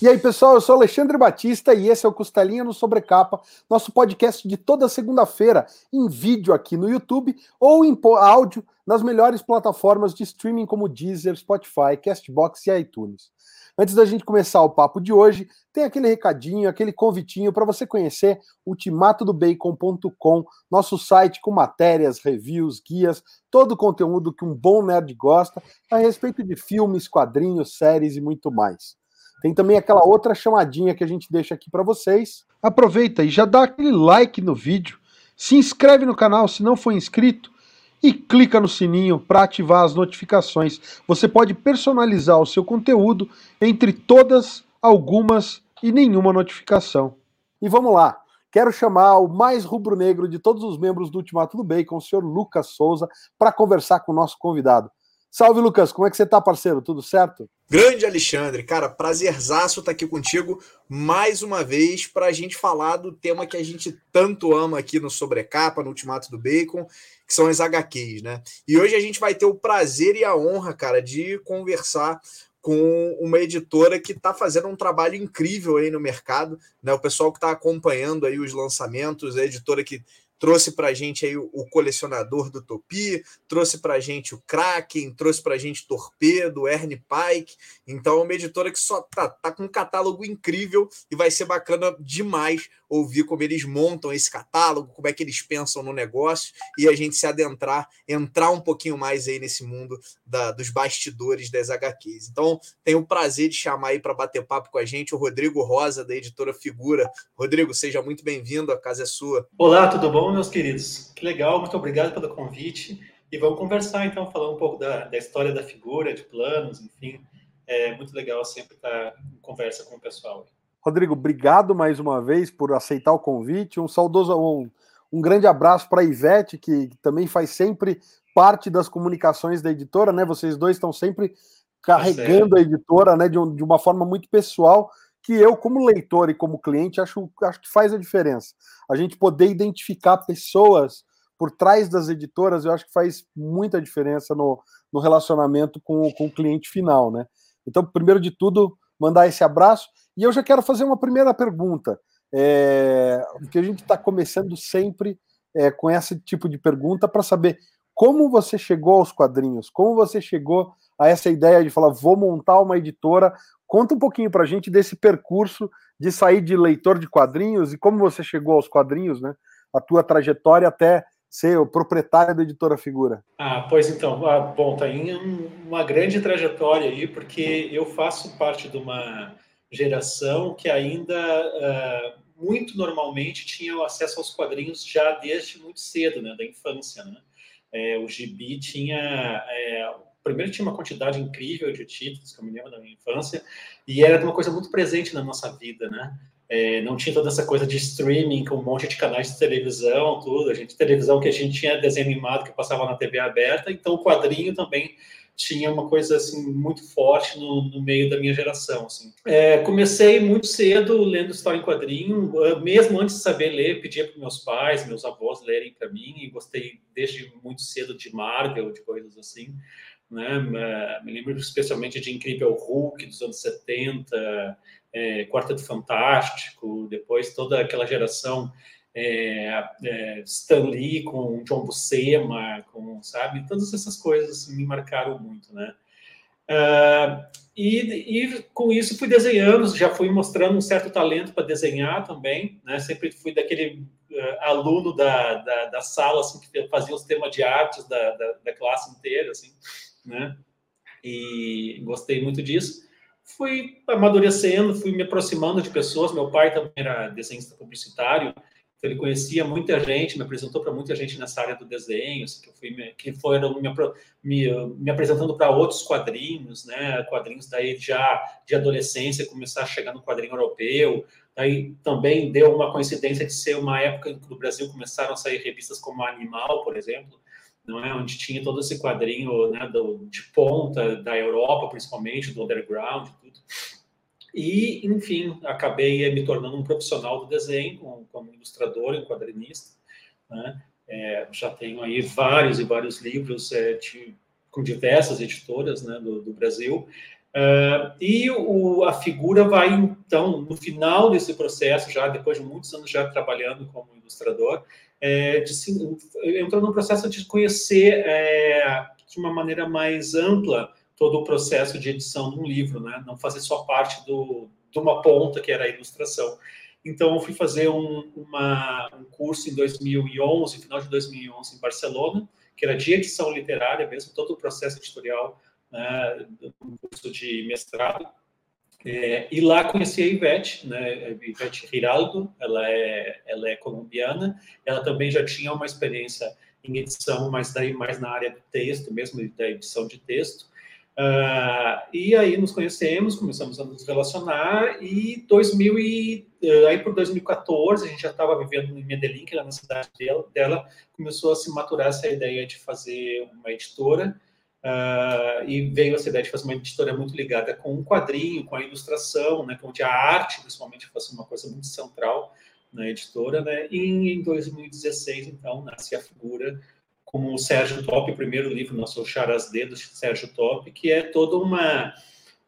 E aí, pessoal, eu sou Alexandre Batista e esse é o Costelinha no Sobrecapa, nosso podcast de toda segunda-feira, em vídeo aqui no YouTube ou em áudio nas melhores plataformas de streaming como Deezer, Spotify, Castbox e iTunes. Antes da gente começar o papo de hoje, tem aquele recadinho, aquele convitinho para você conhecer ultimatodobacon.com, nosso site com matérias, reviews, guias, todo o conteúdo que um bom nerd gosta a respeito de filmes, quadrinhos, séries e muito mais. Tem também aquela outra chamadinha que a gente deixa aqui para vocês. Aproveita e já dá aquele like no vídeo, se inscreve no canal se não for inscrito e clica no sininho para ativar as notificações. Você pode personalizar o seu conteúdo entre todas, algumas e nenhuma notificação. E vamos lá. Quero chamar o mais rubro-negro de todos os membros do Ultimato do Bacon, o senhor Lucas Souza, para conversar com o nosso convidado. Salve, Lucas. Como é que você tá, parceiro? Tudo certo? Grande Alexandre, cara, prazerzaço estar tá aqui contigo mais uma vez para a gente falar do tema que a gente tanto ama aqui no Sobrecapa, no Ultimato do Bacon, que são as HQs, né? E hoje a gente vai ter o prazer e a honra, cara, de conversar com uma editora que está fazendo um trabalho incrível aí no mercado, né? O pessoal que está acompanhando aí os lançamentos, a editora que trouxe para gente aí o, colecionador do Topi, trouxe para gente o Kraken, trouxe para gente Torpedo, Ernie Pike. Então é uma editora que só tá, tá com um catálogo incrível e vai ser bacana demais ouvir como eles montam esse catálogo, como é que eles pensam no negócio e a gente se adentrar, entrar um pouquinho mais aí nesse mundo da, dos bastidores das HQs. Então, tenho o prazer de chamar aí para bater papo com a gente o Rodrigo Rosa, da editora Figura. Rodrigo, seja muito bem-vindo, a casa é sua. Olá, tudo bom, meus queridos? Que legal, muito obrigado pelo convite. E vamos conversar, então, falar um pouco da, da história da figura, de planos, enfim. É muito legal sempre estar em conversa com o pessoal. Rodrigo, obrigado mais uma vez por aceitar o convite. Um saudoso, um, um grande abraço para a Ivete, que, que, também faz sempre parte das comunicações da editora, né? Vocês dois estão sempre carregando é a editora, né? De, um, de, uma forma muito pessoal, que eu, como leitor e como cliente, acho, acho que faz a diferença. A gente poder identificar pessoas por trás das editoras, eu acho que faz muita diferença no, no relacionamento com, com o cliente final, né? Então, primeiro de tudo, mandar esse abraço. E eu já quero fazer uma primeira pergunta, é, porque a gente está começando sempre é, com esse tipo de pergunta para saber como você chegou aos quadrinhos, como você chegou a essa ideia de falar, vou montar uma editora. Conta um pouquinho para a gente desse percurso de sair de leitor de quadrinhos e como você chegou aos quadrinhos, né? A tua trajetória até ser o proprietário da editora Figura? Ah, pois então, ah, bom, tá em uma grande trajetória aí, porque eu faço parte de uma geração que ainda uh, muito normalmente tinha acesso aos quadrinhos já desde muito cedo, né, da infância, né? É, o Gibi tinha é, primeiro tinha uma quantidade incrível de títulos que eu me lembro da minha infância e era uma coisa muito presente na nossa vida, né? É, não tinha toda essa coisa de streaming com um monte de canais de televisão, tudo. A gente televisão que a gente tinha desenho animado que passava na TV aberta, então o quadrinho também tinha uma coisa assim muito forte no, no meio da minha geração. Assim. É, comecei muito cedo lendo história em quadrinho, mesmo antes de saber ler, pedia para meus pais, meus avós lerem para mim e gostei desde muito cedo de Marvel, de coisas assim. Né? Me lembro especialmente de Incrível Hulk dos anos 70, é, Quarteto Fantástico, depois toda aquela geração é, é, Stan Lee com John Buscema, com, sabe, todas essas coisas me marcaram muito, né? Uh, e, e, com isso fui desenhando, já fui mostrando um certo talento para desenhar também, né? Sempre fui daquele uh, aluno da, da, da, sala assim, que fazia os temas de artes da, da, da classe inteira, assim, né? E gostei muito disso fui amadurecendo, fui me aproximando de pessoas. Meu pai também era desenhista publicitário, então ele conhecia muita gente, me apresentou para muita gente nessa área do desenho, assim, que, fui, que foram me, me, me apresentando para outros quadrinhos, né, quadrinhos daí já de adolescência, começar a chegar no quadrinho europeu. Daí também deu uma coincidência de ser uma época em que no Brasil começaram a sair revistas como Animal, por exemplo, não é? Onde tinha todo esse quadrinho né, do, de ponta da Europa, principalmente, do underground e tudo. E, enfim, acabei me tornando um profissional do desenho, como, como ilustrador e quadrinista. Né? É, já tenho aí vários e vários livros é, de, com diversas editoras né, do, do Brasil. Uh, e o, a figura vai, então, no final desse processo, já depois de muitos anos já trabalhando como ilustrador, é, de, entrou no processo de conhecer é, de uma maneira mais ampla todo o processo de edição de um livro, né? não fazer só parte do, de uma ponta que era a ilustração. Então, eu fui fazer um, uma, um curso em 2011, final de 2011, em Barcelona, que era de edição literária mesmo, todo o processo editorial, né, um curso de mestrado. É, e lá conheci a Ivete, né, Ivete Giraldo, ela é, ela é colombiana, ela também já tinha uma experiência em edição, mas daí mais na área do texto, mesmo da edição de texto. Uh, e aí nos conhecemos, começamos a nos relacionar e 2000 e, uh, aí por 2014 a gente já estava vivendo em Medellín, que era na cidade dela, dela, começou a se maturar essa ideia de fazer uma editora uh, e veio essa ideia de fazer uma editora muito ligada com um quadrinho, com a ilustração, né, onde a arte principalmente fosse uma coisa muito central na editora, né? E em 2016 então nasce a figura como o Sérgio Top, o primeiro livro nosso, o Charazde, do Sérgio Top, que é toda uma,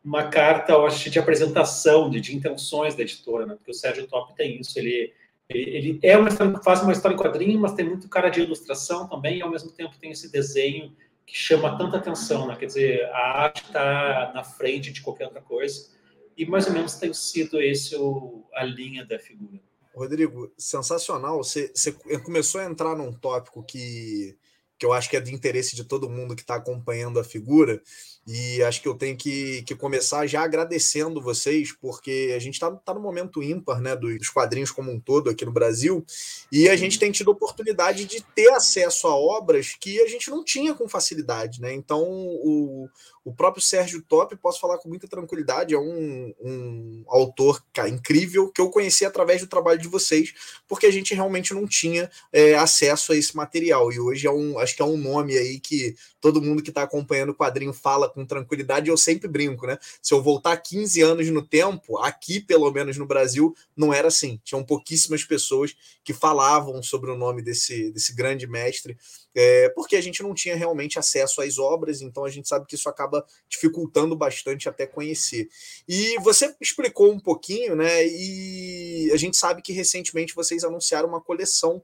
uma carta, eu acho, de apresentação, de, de intenções da editora, né? porque o Sérgio Top tem isso, ele, ele, ele é uma história, faz uma história em quadrinho, mas tem muito cara de ilustração também, e ao mesmo tempo tem esse desenho que chama tanta atenção, né? quer dizer, a arte está na frente de qualquer outra coisa, e mais ou menos tem sido esse o, a linha da figura. Rodrigo, sensacional. Você, você começou a entrar num tópico que que eu acho que é de interesse de todo mundo que está acompanhando a figura. E acho que eu tenho que, que começar já agradecendo vocês, porque a gente está tá no momento ímpar né, dos quadrinhos como um todo aqui no Brasil, e a gente tem tido a oportunidade de ter acesso a obras que a gente não tinha com facilidade. Né? Então, o, o próprio Sérgio Top, posso falar com muita tranquilidade, é um, um autor cara, incrível que eu conheci através do trabalho de vocês, porque a gente realmente não tinha é, acesso a esse material. E hoje é um, acho que é um nome aí que todo mundo que está acompanhando o quadrinho fala com tranquilidade. Eu sempre brinco, né? Se eu voltar 15 anos no tempo, aqui, pelo menos no Brasil, não era assim. Tinham pouquíssimas pessoas que falavam sobre o nome desse, desse grande mestre é, porque a gente não tinha realmente acesso às obras, então a gente sabe que isso acaba dificultando bastante até conhecer. E você explicou um pouquinho, né? E a gente sabe que recentemente vocês anunciaram uma coleção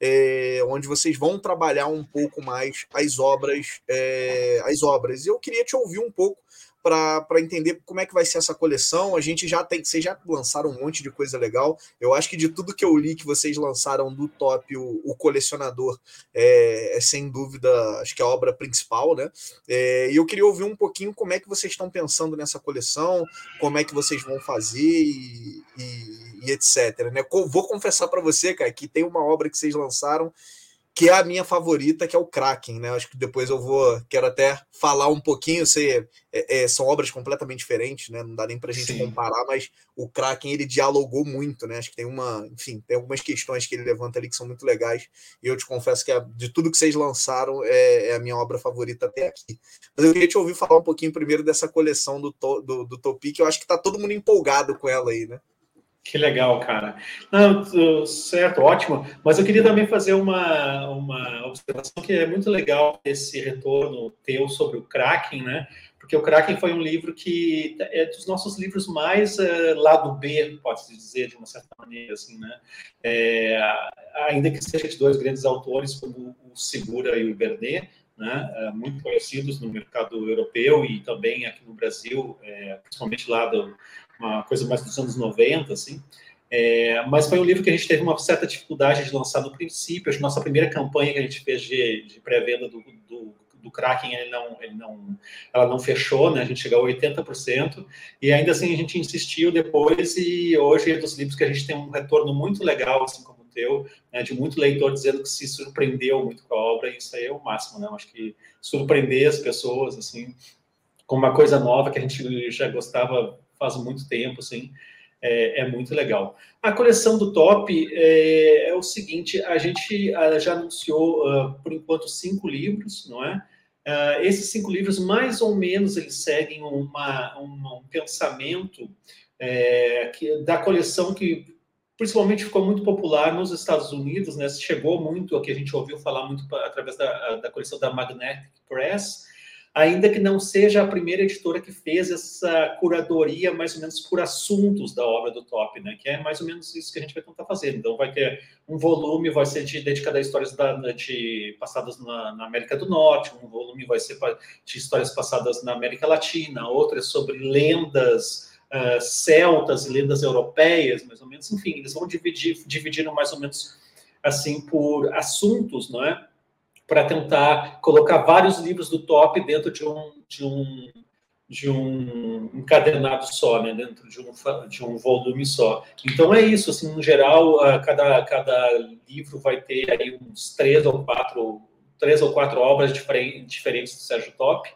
é, onde vocês vão trabalhar um pouco mais as obras, é, as obras. E eu queria te ouvir um pouco para entender como é que vai ser essa coleção. A gente já tem, vocês já lançaram um monte de coisa legal. Eu acho que de tudo que eu li que vocês lançaram do top, o, o colecionador é, é, sem dúvida, acho que é a obra principal, né? É, e eu queria ouvir um pouquinho como é que vocês estão pensando nessa coleção, como é que vocês vão fazer e, e, e etc. Né? Vou confessar para você, cara, que tem uma obra que vocês lançaram que é a minha favorita, que é o Kraken, né? Acho que depois eu vou, quero até falar um pouquinho, sei, é, é, são obras completamente diferentes, né? Não dá nem para a gente Sim. comparar, mas o Kraken ele dialogou muito, né? Acho que tem uma, enfim, tem algumas questões que ele levanta ali que são muito legais. E eu te confesso que de tudo que vocês lançaram é, é, a minha obra favorita até aqui. Mas eu queria te ouvir falar um pouquinho primeiro dessa coleção do, do, do Topi, que eu acho que tá todo mundo empolgado com ela aí, né? Que legal, cara. Não, certo, ótimo. Mas eu queria também fazer uma, uma observação que é muito legal esse retorno teu sobre o Kraken, né? Porque o Kraken foi um livro que é dos nossos livros mais uh, lado B, pode-se dizer, de uma certa maneira, assim, né? É, ainda que seja de dois grandes autores, como o Segura e o Bernet, né? É, muito conhecidos no mercado europeu e também aqui no Brasil, é, principalmente lá do, uma coisa mais dos anos 90, assim. É, mas foi um livro que a gente teve uma certa dificuldade de lançar no princípio. A nossa primeira campanha que a gente fez de, de pré-venda do, do, do, Kraken, ele não, ele não, ela não fechou, né? A gente chegou a 80%, e ainda assim a gente insistiu depois, e hoje é dos livros que a gente tem um retorno muito legal, assim como o teu, né? de muito leitor dizendo que se surpreendeu muito com a obra, e isso aí é o máximo, né? Eu acho que surpreender as pessoas, assim, com uma coisa nova que a gente já gostava faz muito tempo, assim, é, é, muito legal. A coleção do Top é, é o seguinte: a gente já anunciou, uh, por enquanto, cinco livros, não é? Uh, esses cinco livros, mais ou menos, eles seguem uma, uma um pensamento é, que, da coleção que principalmente ficou muito popular nos Estados Unidos, né? Chegou muito, aqui a gente ouviu falar muito através da, da coleção da Magnetic Press, ainda que não seja a primeira editora que fez essa curadoria mais ou menos por assuntos da obra do Top, né? Que é mais ou menos isso que a gente vai tentar fazer. Então, vai ter um volume, vai ser de, dedicado a histórias da, de, passadas na, na, América do Norte, um volume vai ser de histórias passadas na América Latina, outro é sobre lendas uh, celtas e lendas europeias, mais ou menos. Enfim, eles vão dividir, dividindo mais ou menos assim por assuntos, não é? Para tentar colocar vários livros do top dentro de um, de um, de um encadernado só, né? Dentro de um, de um volume só. Então é isso, assim, no geral, cada, cada livro vai ter aí uns três ou quatro, três ou quatro obras diferentes, diferentes do Sérgio Top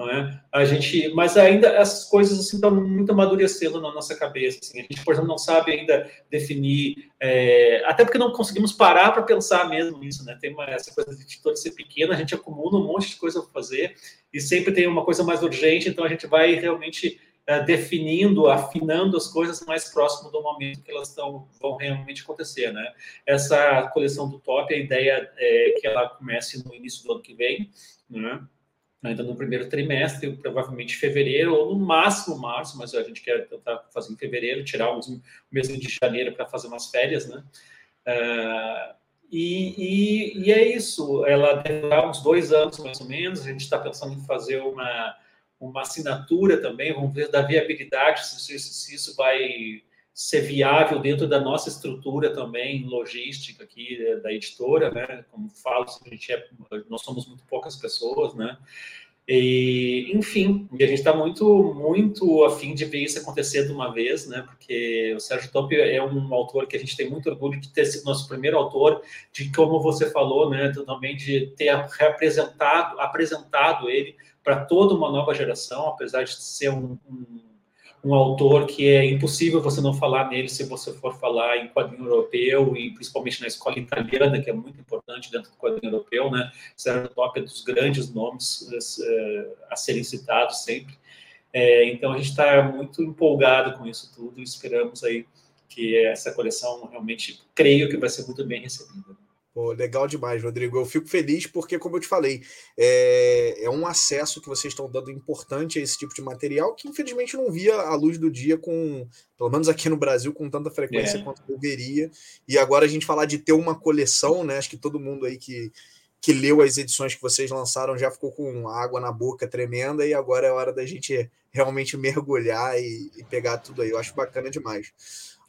não é? A gente, mas ainda as coisas assim estão muito amadurecendo na nossa cabeça. Assim. A gente, por exemplo, não sabe ainda definir, é, até porque não conseguimos parar para pensar mesmo nisso, né? Tem uma, essa coisa de editor ser pequena, a gente acumula um monte de coisa para fazer e sempre tem uma coisa mais urgente, então a gente vai realmente é, definindo, afinando as coisas mais próximo do momento que elas estão, vão realmente acontecer, né? Essa coleção do Top, a ideia é que ela comece no início do ano que vem, né? Ainda no primeiro trimestre, provavelmente fevereiro ou no máximo março, mas a gente quer tentar fazer em fevereiro, tirar o mês de janeiro para fazer umas férias, né? Uh, e, e, e, é isso, ela deve uns dois anos mais ou menos. A gente está pensando em fazer uma, uma assinatura também, vamos ver da viabilidade, se, se, se isso vai ser viável dentro da nossa estrutura também logística aqui eh, da editora, né? Como falo, a gente é, nós somos muito poucas pessoas, né? E, enfim, a gente está muito, muito afim de ver isso acontecer de uma vez, né? Porque o Sérgio Top é um autor que a gente tem muito orgulho de ter sido nosso primeiro autor, de como você falou, né? Também de ter representado, apresentado ele para toda uma nova geração, apesar de ser um, um um autor que é impossível você não falar nele se você for falar em quadrinho europeu e principalmente na escola italiana, que é muito importante dentro do quadrinho europeu, né? Sérgio Top é dos grandes nomes é, a serem citados sempre. É, então a gente está muito empolgado com isso tudo e esperamos aí que essa coleção realmente creio que vai ser muito bem recebida. Pô, legal demais, Rodrigo. Eu fico feliz porque, como eu te falei, é, é um acesso que vocês estão dando importante a esse tipo de material que, infelizmente, não via a luz do dia com, pelo menos aqui no Brasil, com tanta frequência é. quanto deveria. E agora a gente falar de ter uma coleção, né? Acho que todo mundo aí que, que leu as edições que vocês lançaram já ficou com água na boca tremenda e agora é hora da gente realmente mergulhar e, e pegar tudo aí. Eu acho bacana demais.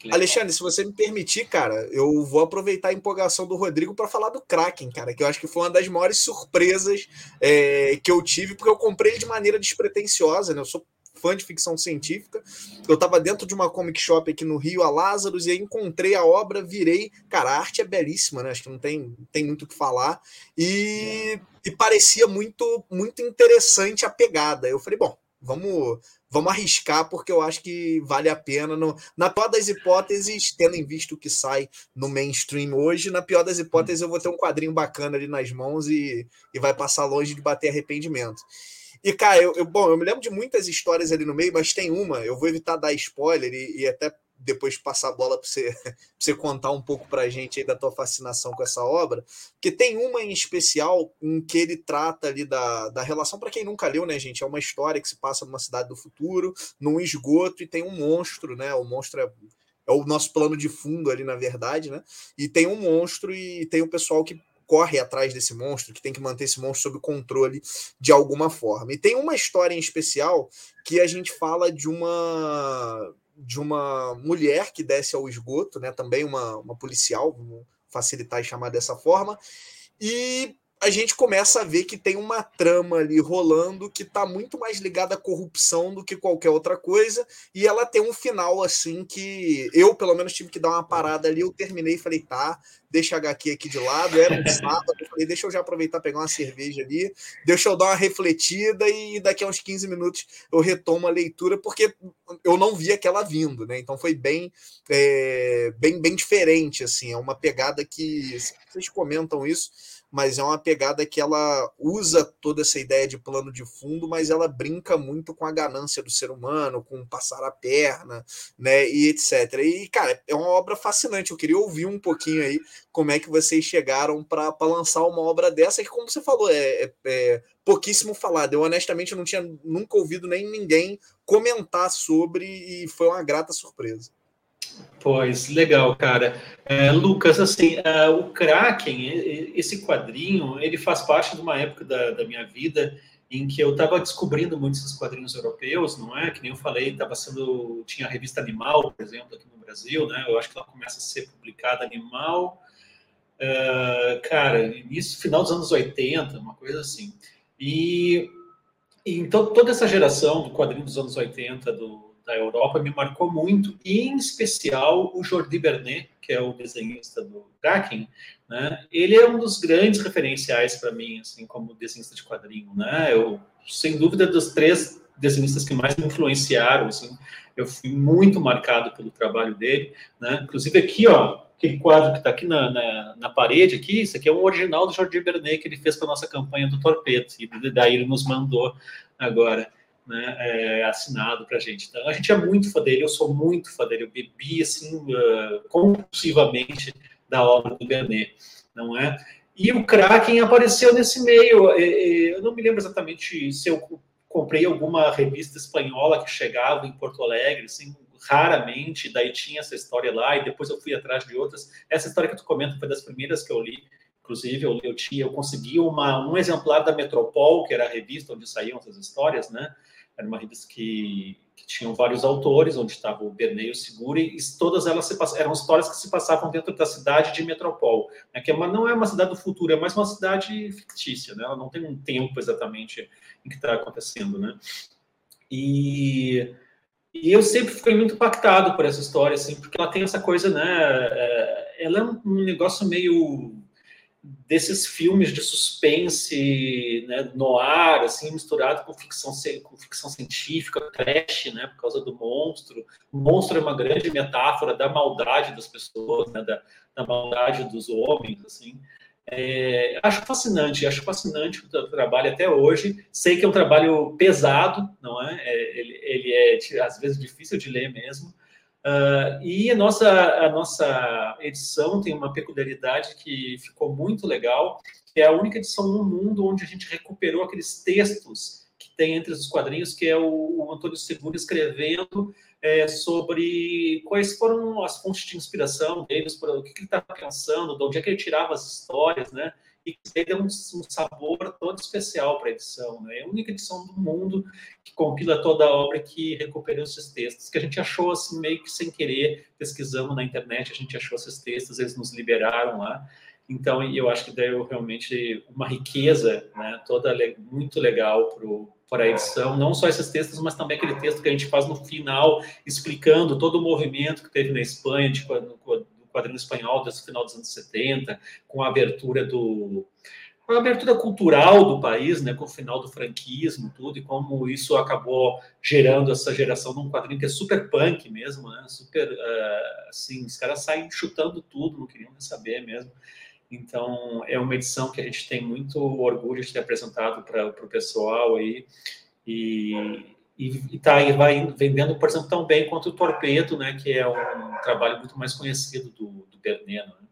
Alexandre, se você me permitir, cara, eu vou aproveitar a empolgação do Rodrigo para falar do Kraken, cara, que eu acho que foi uma das maiores surpresas é, que eu tive, porque eu comprei ele de maneira despretensiosa, né? Eu sou fã de ficção científica. Eu estava dentro de uma comic shop aqui no Rio, a Lázaros, e aí encontrei a obra, virei. Cara, a arte é belíssima, né? Acho que não tem, tem muito o que falar. E, e parecia muito, muito interessante a pegada. Eu falei, bom, vamos vamos arriscar, porque eu acho que vale a pena. No, na pior das hipóteses, tendo em vista o que sai no mainstream hoje, na pior das hipóteses, eu vou ter um quadrinho bacana ali nas mãos e, e vai passar longe de bater arrependimento. E, cara, eu, eu, bom, eu me lembro de muitas histórias ali no meio, mas tem uma, eu vou evitar dar spoiler e, e até depois passar a bola para você, você contar um pouco para a gente aí da tua fascinação com essa obra, que tem uma em especial em que ele trata ali da, da relação, para quem nunca leu, né, gente? É uma história que se passa numa cidade do futuro, num esgoto, e tem um monstro, né? O monstro é, é o nosso plano de fundo ali, na verdade, né? E tem um monstro e tem o pessoal que corre atrás desse monstro, que tem que manter esse monstro sob controle de alguma forma. E tem uma história em especial que a gente fala de uma de uma mulher que desce ao esgoto, né? Também uma, uma policial, vamos facilitar e chamar dessa forma. E a gente começa a ver que tem uma trama ali rolando que está muito mais ligada à corrupção do que qualquer outra coisa, e ela tem um final assim que eu, pelo menos, tive que dar uma parada ali. Eu terminei e falei, tá, deixa a HQ aqui de lado. Era um sábado, eu falei, deixa eu já aproveitar pegar uma cerveja ali, deixa eu dar uma refletida e daqui a uns 15 minutos eu retomo a leitura, porque eu não vi aquela vindo, né? Então foi bem, é, bem, bem diferente, assim, é uma pegada que vocês comentam isso mas é uma pegada que ela usa toda essa ideia de plano de fundo, mas ela brinca muito com a ganância do ser humano, com passar a perna, né, e etc. E, cara, é uma obra fascinante. Eu queria ouvir um pouquinho aí como é que vocês chegaram para lançar uma obra dessa, que, como você falou, é, é, é pouquíssimo falada. Eu honestamente não tinha nunca ouvido nem ninguém comentar sobre e foi uma grata surpresa. Pois, legal, cara. É, Lucas, assim, uh, o Kraken, esse quadrinho, ele faz parte de uma época da, da minha vida em que eu estava descobrindo muitos esses quadrinhos europeus, não é? Que nem eu falei, estava sendo tinha a revista Animal, por exemplo, aqui no Brasil, né? Eu acho que ela começa a ser publicada Animal, uh, cara, início final dos anos 80, uma coisa assim. E, e então toda essa geração do quadrinho dos anos 80 do da Europa me marcou muito, e em especial o Jordi Bernet, que é o desenhista do Kraken, né? Ele é um dos grandes referenciais para mim, assim, como desenhista de quadrinho, né? Eu, sem dúvida, dos três desenhistas que mais me influenciaram, assim, eu fui muito marcado pelo trabalho dele, né? Inclusive aqui, ó, aquele quadro que está aqui na, na, na, parede aqui, isso aqui é um original do Jordi Bernet que ele fez para nossa campanha do Torpedo, e daí ele nos mandou agora né, é, assinado para a gente. Então, a gente é muito fã dele, eu sou muito fã dele, eu bebi assim uh, compulsivamente da obra do Bernet, não é? E o Kraken apareceu nesse meio. Eu não me lembro exatamente se eu comprei alguma revista espanhola que chegava em Porto Alegre, assim, raramente, daí tinha essa história lá, e depois eu fui atrás de outras. Essa história que tu comenta foi das primeiras que eu li, inclusive eu, eu tinha, eu consegui uma, um exemplar da Metropol, que era a revista onde saíam essas histórias, né? Era uma revista que, que tinham vários autores, onde estava o Bernet e o Seguri, e todas elas se, eram histórias que se passavam dentro da cidade de Metropol, né, que é uma, não é uma cidade do futuro, é mais uma cidade fictícia, né, ela não tem um tempo exatamente em que está acontecendo. Né? E, e eu sempre fiquei muito impactado por essa história, assim, porque ela tem essa coisa, né? É, ela é um negócio meio desses filmes de suspense, né, no ar, assim, misturado com ficção, com ficção científica, trash, né, por causa do monstro. O monstro é uma grande metáfora da maldade das pessoas, né, da, da maldade dos homens, assim. É, acho fascinante, acho fascinante o trabalho até hoje. Sei que é um trabalho pesado, não é? é ele, ele é às vezes difícil de ler mesmo, Uh, e a nossa, a nossa edição tem uma peculiaridade que ficou muito legal, que é a única edição no mundo onde a gente recuperou aqueles textos que tem entre os quadrinhos, que é o, o Antônio Seguro escrevendo é, sobre quais foram as fontes de inspiração deles, o que, que ele estava pensando, de onde é que ele tirava as histórias, né? E que deu um, um, sabor todo especial para a edição. Né? É a única edição do mundo que compila toda a obra que recuperou esses textos, que a gente achou assim meio que sem querer, pesquisando na internet, a gente achou esses textos, eles nos liberaram lá. Então, eu acho que deu realmente uma riqueza, né, toda muito legal para a edição, não só esses textos, mas também aquele texto que a gente faz no final, explicando todo o movimento que teve na Espanha, de, quando, quadrinho espanhol desse final dos anos 70, com a abertura do a abertura cultural do país, né, com o final do franquismo, tudo, e como isso acabou gerando essa geração de um quadrinho que é super punk mesmo, né, super, uh, assim, os caras saem chutando tudo, não queriam saber mesmo. Então, é uma edição que a gente tem muito orgulho de ter apresentado para o pessoal aí, e, e tá aí vai vendendo, por exemplo, tão bem quanto o Torpedo, né, que é um trabalho muito mais conhecido do, do Berneno. Né?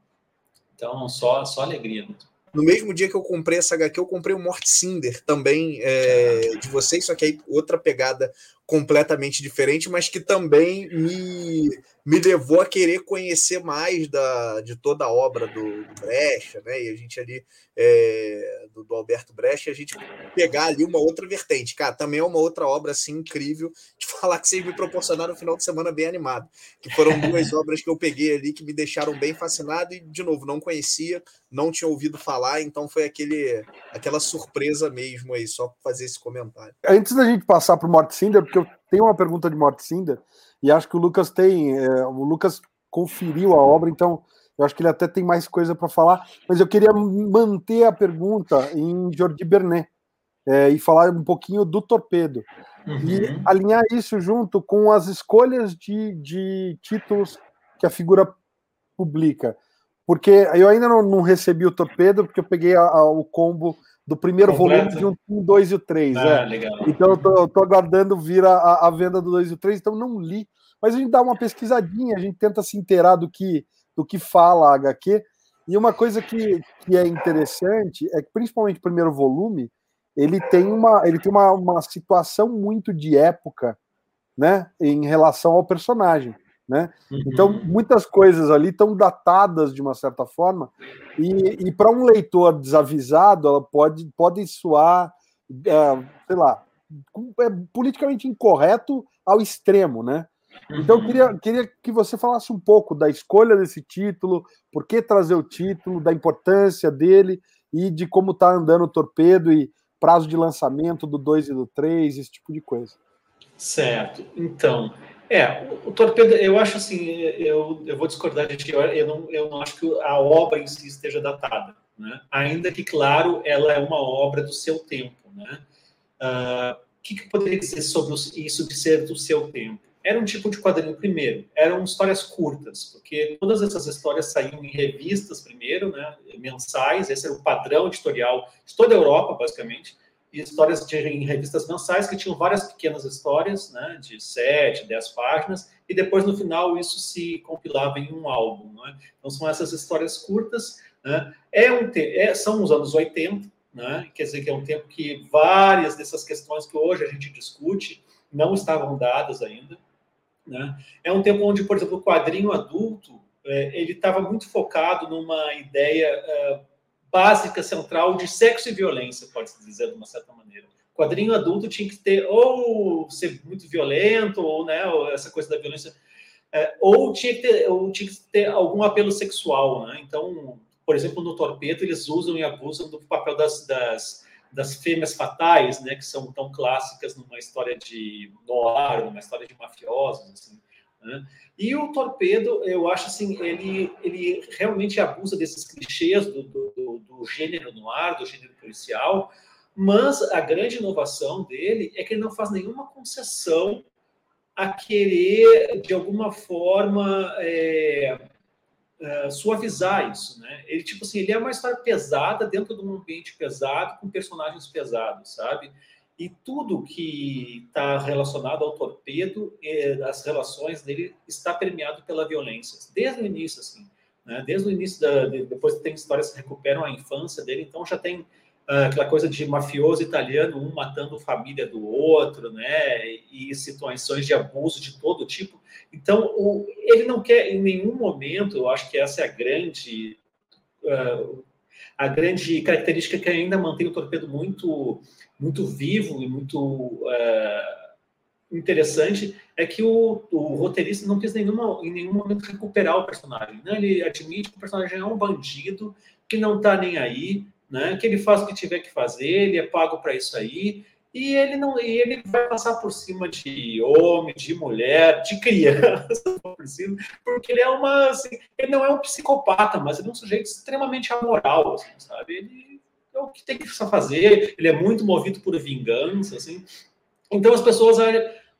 Então, só, só alegria. Mesmo. No mesmo dia que eu comprei essa HQ, eu comprei o Mort Cinder também é, de vocês, só que aí outra pegada completamente diferente, mas que também me, me levou a querer conhecer mais da, de toda a obra do, do Brecha, né? E a gente ali, é, do, do, Alberto Brecha, a gente pegar ali uma outra vertente. Cara, também é uma outra obra assim incrível falar que vocês me proporcionaram um final de semana bem animado. Que foram duas obras que eu peguei ali que me deixaram bem fascinado e, de novo, não conhecia, não tinha ouvido falar, então foi aquele, aquela surpresa mesmo aí, só fazer esse comentário. Antes da gente passar para o Mort Cinder, porque eu tenho uma pergunta de Mort Cinder, e acho que o Lucas tem. É, o Lucas conferiu a obra, então eu acho que ele até tem mais coisa para falar, mas eu queria manter a pergunta em Jordi Bernet é, e falar um pouquinho do torpedo. Uhum. E alinhar isso junto com as escolhas de, de títulos que a figura publica. Porque eu ainda não, não recebi o torpedo, porque eu peguei a, a, o combo do primeiro Completo. volume de um 2 e o 3. Ah, é. Legal. Então eu tô, tô, aguardando vir a, a venda do 2 e o 3, então não li. Mas a gente dá uma pesquisadinha, a gente tenta se inteirar do que, do que fala a HQ. E uma coisa que, que é interessante é que, principalmente o primeiro volume, ele tem uma, ele tem uma, uma situação muito de época, né, em relação ao personagem. Né? Uhum. Então, muitas coisas ali estão datadas de uma certa forma, e, e para um leitor desavisado, ela pode, pode soar, é, sei lá, é politicamente incorreto ao extremo, né? Então, eu queria, queria que você falasse um pouco da escolha desse título, por que trazer o título, da importância dele e de como está andando o torpedo e prazo de lançamento do 2 e do 3, esse tipo de coisa. Certo. Então, é, o torpedo, eu acho assim, eu, eu vou discordar de ti, eu não, eu não acho que a obra em si esteja datada, né? Ainda que, claro, ela é uma obra do seu tempo, né? Uh, o que, que eu poderia dizer sobre isso de ser do seu tempo? Era um tipo de quadrinho primeiro, eram histórias curtas, porque todas essas histórias saíam em revistas primeiro, né, mensais, esse era o padrão editorial de toda a Europa, basicamente, e histórias de, em revistas mensais que tinham várias pequenas histórias, né, de sete, dez páginas, e depois no final isso se compilava em um álbum. Né? Então são essas histórias curtas. Né? É um é, são os anos 80, né? quer dizer que é um tempo que várias dessas questões que hoje a gente discute não estavam dadas ainda. Né? É um tempo onde, por exemplo, o quadrinho adulto é, ele estava muito focado numa ideia uh, básica, central de sexo e violência, pode-se dizer de uma certa maneira. O quadrinho adulto tinha que ter ou ser muito violento, ou, né, ou essa coisa da violência, é, ou, tinha que ter, ou tinha que ter algum apelo sexual. Né? Então, por exemplo, no Torpedo, eles usam e abusam do papel das, das, das fêmeas fatais, né, que são tão clássicas numa história de noir, numa história de mafiosos. Assim. Né? E o Torpedo, eu acho assim, ele, ele realmente abusa desses clichês do, do, do gênero no ar, do gênero policial, mas a grande inovação dele é que ele não faz nenhuma concessão a querer, de alguma forma, é, é, suavizar isso, né? Ele, tipo assim, ele é uma história pesada dentro de um ambiente pesado, com personagens pesados, sabe? e tudo que está relacionado ao torpedo, as relações dele está permeado pela violência, desde o início, assim, né? desde o início, da, depois tem histórias que recuperam a infância dele, então já tem uh, aquela coisa de mafioso italiano, um matando família do outro, né, e situações de abuso de todo tipo, então o, ele não quer em nenhum momento, eu acho que essa é a grande... Uh, a grande característica que ainda mantém o torpedo muito muito vivo e muito uh, interessante é que o, o, roteirista não quis nenhuma, em nenhum momento recuperar o personagem. Né? Ele admite que o personagem é um bandido, que não está nem aí, né? que ele faz o que tiver que fazer, ele é pago para isso aí, e ele não e ele vai passar por cima de homem, de mulher, de criança, por cima, porque ele é uma assim, ele não é um psicopata, mas ele é um sujeito extremamente amoral, assim, sabe? Ele é o que tem que fazer, ele é muito movido por vingança, assim. Então as pessoas,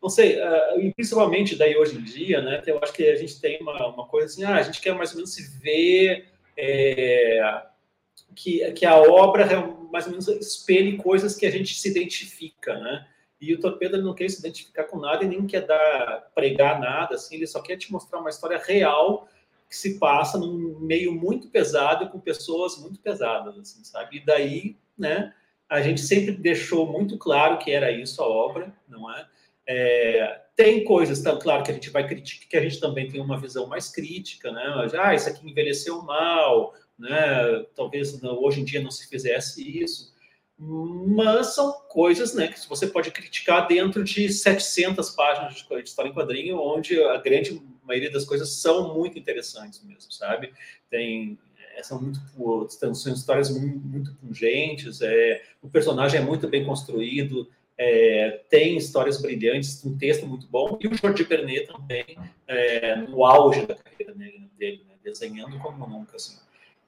não sei, uh, principalmente daí hoje em dia, né, eu acho que a gente tem uma, uma coisa assim, ah, a gente quer mais ou menos se ver é, que, que a obra mais ou menos espelhe coisas que a gente se identifica, né? E o Torpedo não quer se identificar com nada e nem quer dar, pregar nada, assim, ele só quer te mostrar uma história real que se passa num meio muito pesado com pessoas muito pesadas, assim, sabe? E daí, né, a gente sempre deixou muito claro que era isso a obra, não é? é tem coisas, tá, claro, que a gente vai criticar, que a gente também tem uma visão mais crítica, né? Ah, isso aqui envelheceu mal, né? Talvez não, hoje em dia não se fizesse isso. Mas são coisas né, que você pode criticar dentro de 700 páginas de história em quadrinho, onde a grande maioria das coisas são muito interessantes mesmo, sabe? Tem é, são muito são histórias muito, muito pungentes, é, o personagem é muito bem construído, é, tem histórias brilhantes, um texto muito bom, e o Jorge Pernet também, é, no auge da carreira dele, né, desenhando como nunca. Assim.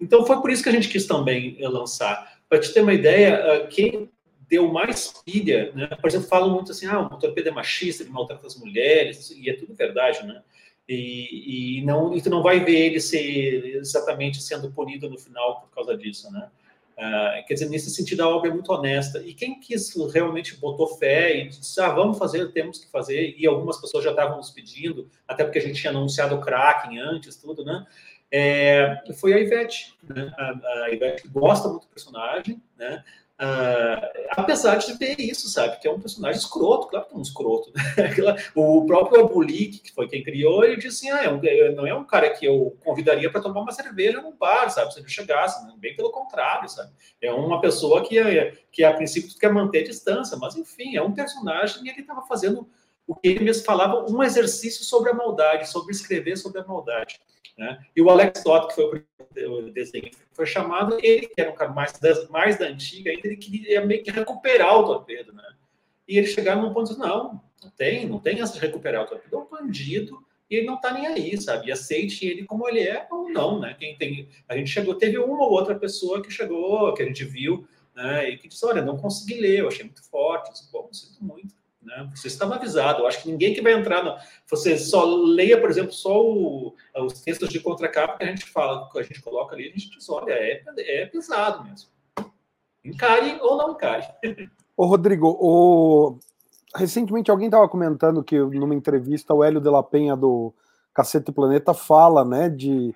Então foi por isso que a gente quis também lançar. Para te ter uma ideia, quem deu mais pilha, né? por exemplo, falam muito assim, ah, o torpedo é machista, ele maltrata as mulheres, e é tudo verdade, né? E, e, não, e tu não vai ver ele ser exatamente sendo punido no final por causa disso, né? Uh, quer dizer, nesse sentido, a obra é muito honesta. E quem quis realmente botou fé e disse, ah, vamos fazer, temos que fazer, e algumas pessoas já estavam nos pedindo, até porque a gente tinha anunciado o Kraken antes, tudo, né? É, foi a Ivete, né? A, a Ivete gosta muito do personagem, né? Uh, apesar de ver isso, sabe? Que é um personagem escroto, claro que é um escroto. Né? o próprio Abulik, que foi quem criou, ele disse assim: ah, é um, não é um cara que eu convidaria para tomar uma cerveja num bar, sabe? Se ele chegasse, né? bem pelo contrário, sabe? É uma pessoa que, que a princípio quer manter distância, mas enfim, é um personagem e ele estava fazendo o que ele mesmo falava, um exercício sobre a maldade, sobre escrever sobre a maldade. Né? E o Alex Todd, que foi o desenho foi chamado, ele, que era um cara mais, das, mais da antiga, ainda ele queria meio que recuperar o torpedo. Né? E eles chegaram num ponto de não, não tem, não tem essa de recuperar o torpedo, é um bandido e ele não está nem aí, sabe? E aceite ele como ele é ou não, né? Quem tem, a gente chegou, teve uma ou outra pessoa que chegou, que a gente viu, né? E que disse, olha, não consegui ler, eu achei muito forte, eu disse, bom, sinto muito. Né? Você estava avisado. Eu acho que ninguém que vai entrar. No... Você só leia, por exemplo, só o... os textos de contracapa que a gente fala, que a gente coloca ali, a gente diz: olha, é, é pesado mesmo. Encare ou não encare. Ô, Rodrigo, o... recentemente alguém estava comentando que numa entrevista o Hélio de la Penha do Cacete Planeta fala, né, de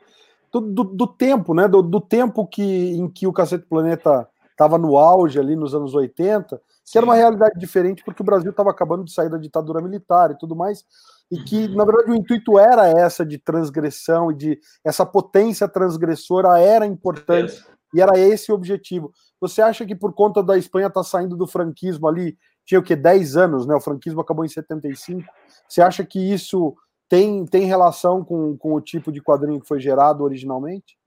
do, do, do tempo, né, do, do, tempo que em que o Cacete Planeta estava no auge ali nos anos 80 que era uma realidade diferente porque o Brasil estava acabando de sair da ditadura militar e tudo mais, e que, uhum. na verdade, o intuito era essa de transgressão e de essa potência transgressora era importante e era esse o objetivo. Você acha que por conta da Espanha estar tá saindo do franquismo ali, tinha o que, 10 anos, né? O franquismo acabou em 75. Você acha que isso tem, tem relação com, com o tipo de quadrinho que foi gerado originalmente?